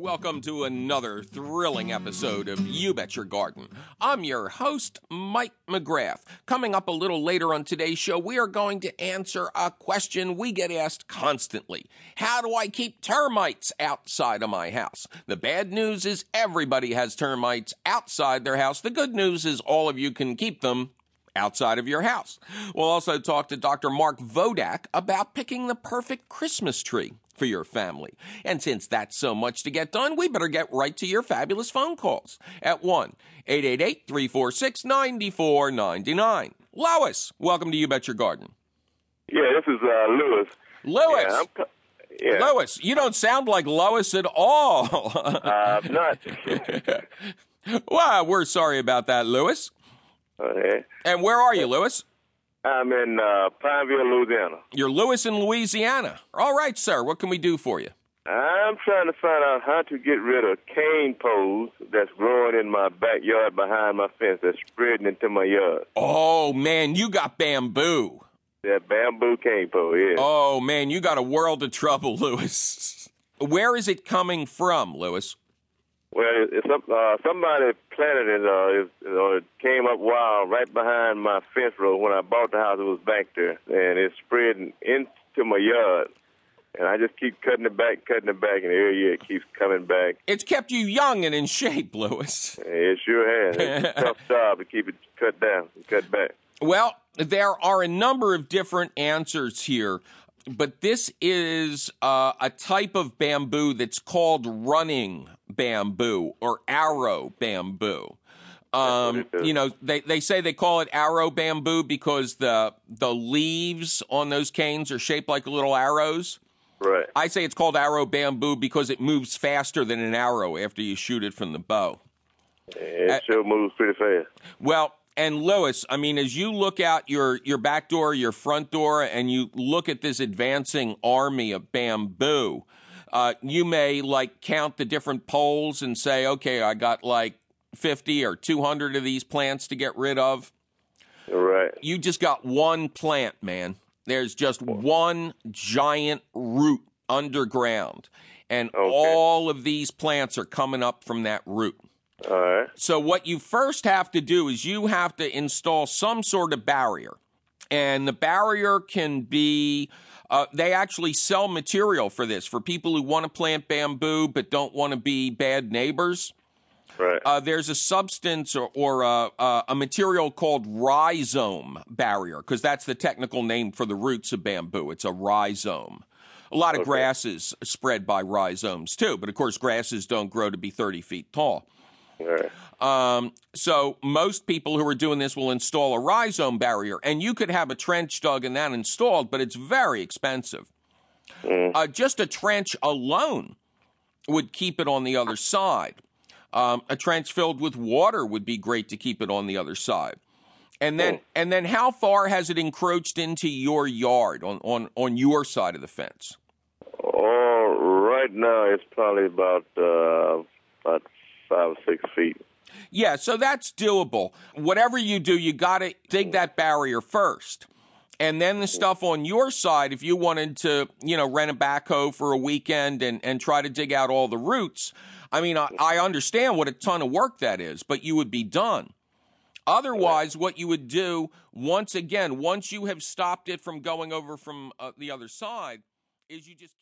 Welcome to another thrilling episode of You Bet Your Garden. I'm your host, Mike McGrath. Coming up a little later on today's show, we are going to answer a question we get asked constantly. How do I keep termites outside of my house? The bad news is everybody has termites outside their house. The good news is all of you can keep them outside of your house. We'll also talk to Dr. Mark Vodak about picking the perfect Christmas tree for your family. And since that's so much to get done, we better get right to your fabulous phone calls at 1 888 346 9499. Lois, welcome to You Bet Your Garden. Yeah, this is uh, Lewis. Lewis. Yeah. Lois, you don't sound like Lois at all. Uh, I'm not. well, we're sorry about that, Lewis. okay. And where are you, Lewis? I'm in uh, Pineville, Louisiana. You're Lewis in Louisiana. All right, sir. What can we do for you? I'm trying to find out how to get rid of cane poles that's growing in my backyard behind my fence that's spreading into my yard. Oh, man, you got bamboo. That bamboo cane pole, yeah. Oh, man, you got a world of trouble, Lewis. Where is it coming from, Lewis? Well, it's up, uh, somebody planted it, uh, it, it came up wild right behind my fence row. When I bought the house, it was back there, and it's spreading into my yard. And I just keep cutting it back, cutting it back, and every year it keeps coming back. It's kept you young and in shape, Lewis. It sure has. It's a tough job to keep it cut down, cut back. Well, there are a number of different answers here, but this is uh, a type of bamboo that's called running bamboo or arrow bamboo. Um, you know, they, they say they call it arrow bamboo because the the leaves on those canes are shaped like little arrows. Right. I say it's called arrow bamboo because it moves faster than an arrow after you shoot it from the bow. It sure moves pretty fast. Well, and Lewis, I mean, as you look out your your back door, your front door, and you look at this advancing army of bamboo, uh, you may like count the different poles and say, okay, I got like fifty or two hundred of these plants to get rid of. Right. You just got one plant, man. There's just one giant root underground, and all of these plants are coming up from that root. All right. So what you first have to do is you have to install some sort of barrier. And the barrier can be uh, they actually sell material for this for people who want to plant bamboo but don't want to be bad neighbors. Right. Uh, there's a substance or, or a, a, a material called rhizome barrier because that's the technical name for the roots of bamboo. It's a rhizome. A lot of Okay. grasses spread by rhizomes too, but of course grasses don't grow to be 30 feet tall. Right. Um, so most people who are doing this will install a rhizome barrier, and you could have a trench dug and that installed, but it's very expensive. Uh, just a trench alone would keep it on the other side. Um, a trench filled with water would be great to keep it on the other side. And then, and then, how far has it encroached into your yard on, on, on your side of the fence? Oh, right now it's probably about uh, about five or six feet. Yeah, so that's doable. Whatever you do, you got to dig that barrier first. And then the stuff on your side, if you wanted to, you know, rent a backhoe for a weekend and, and try to dig out all the roots, I mean, I, I understand what a ton of work that is, but you would be done. Otherwise, what you would do, once again, once you have stopped it from going over from uh, the other side, is you just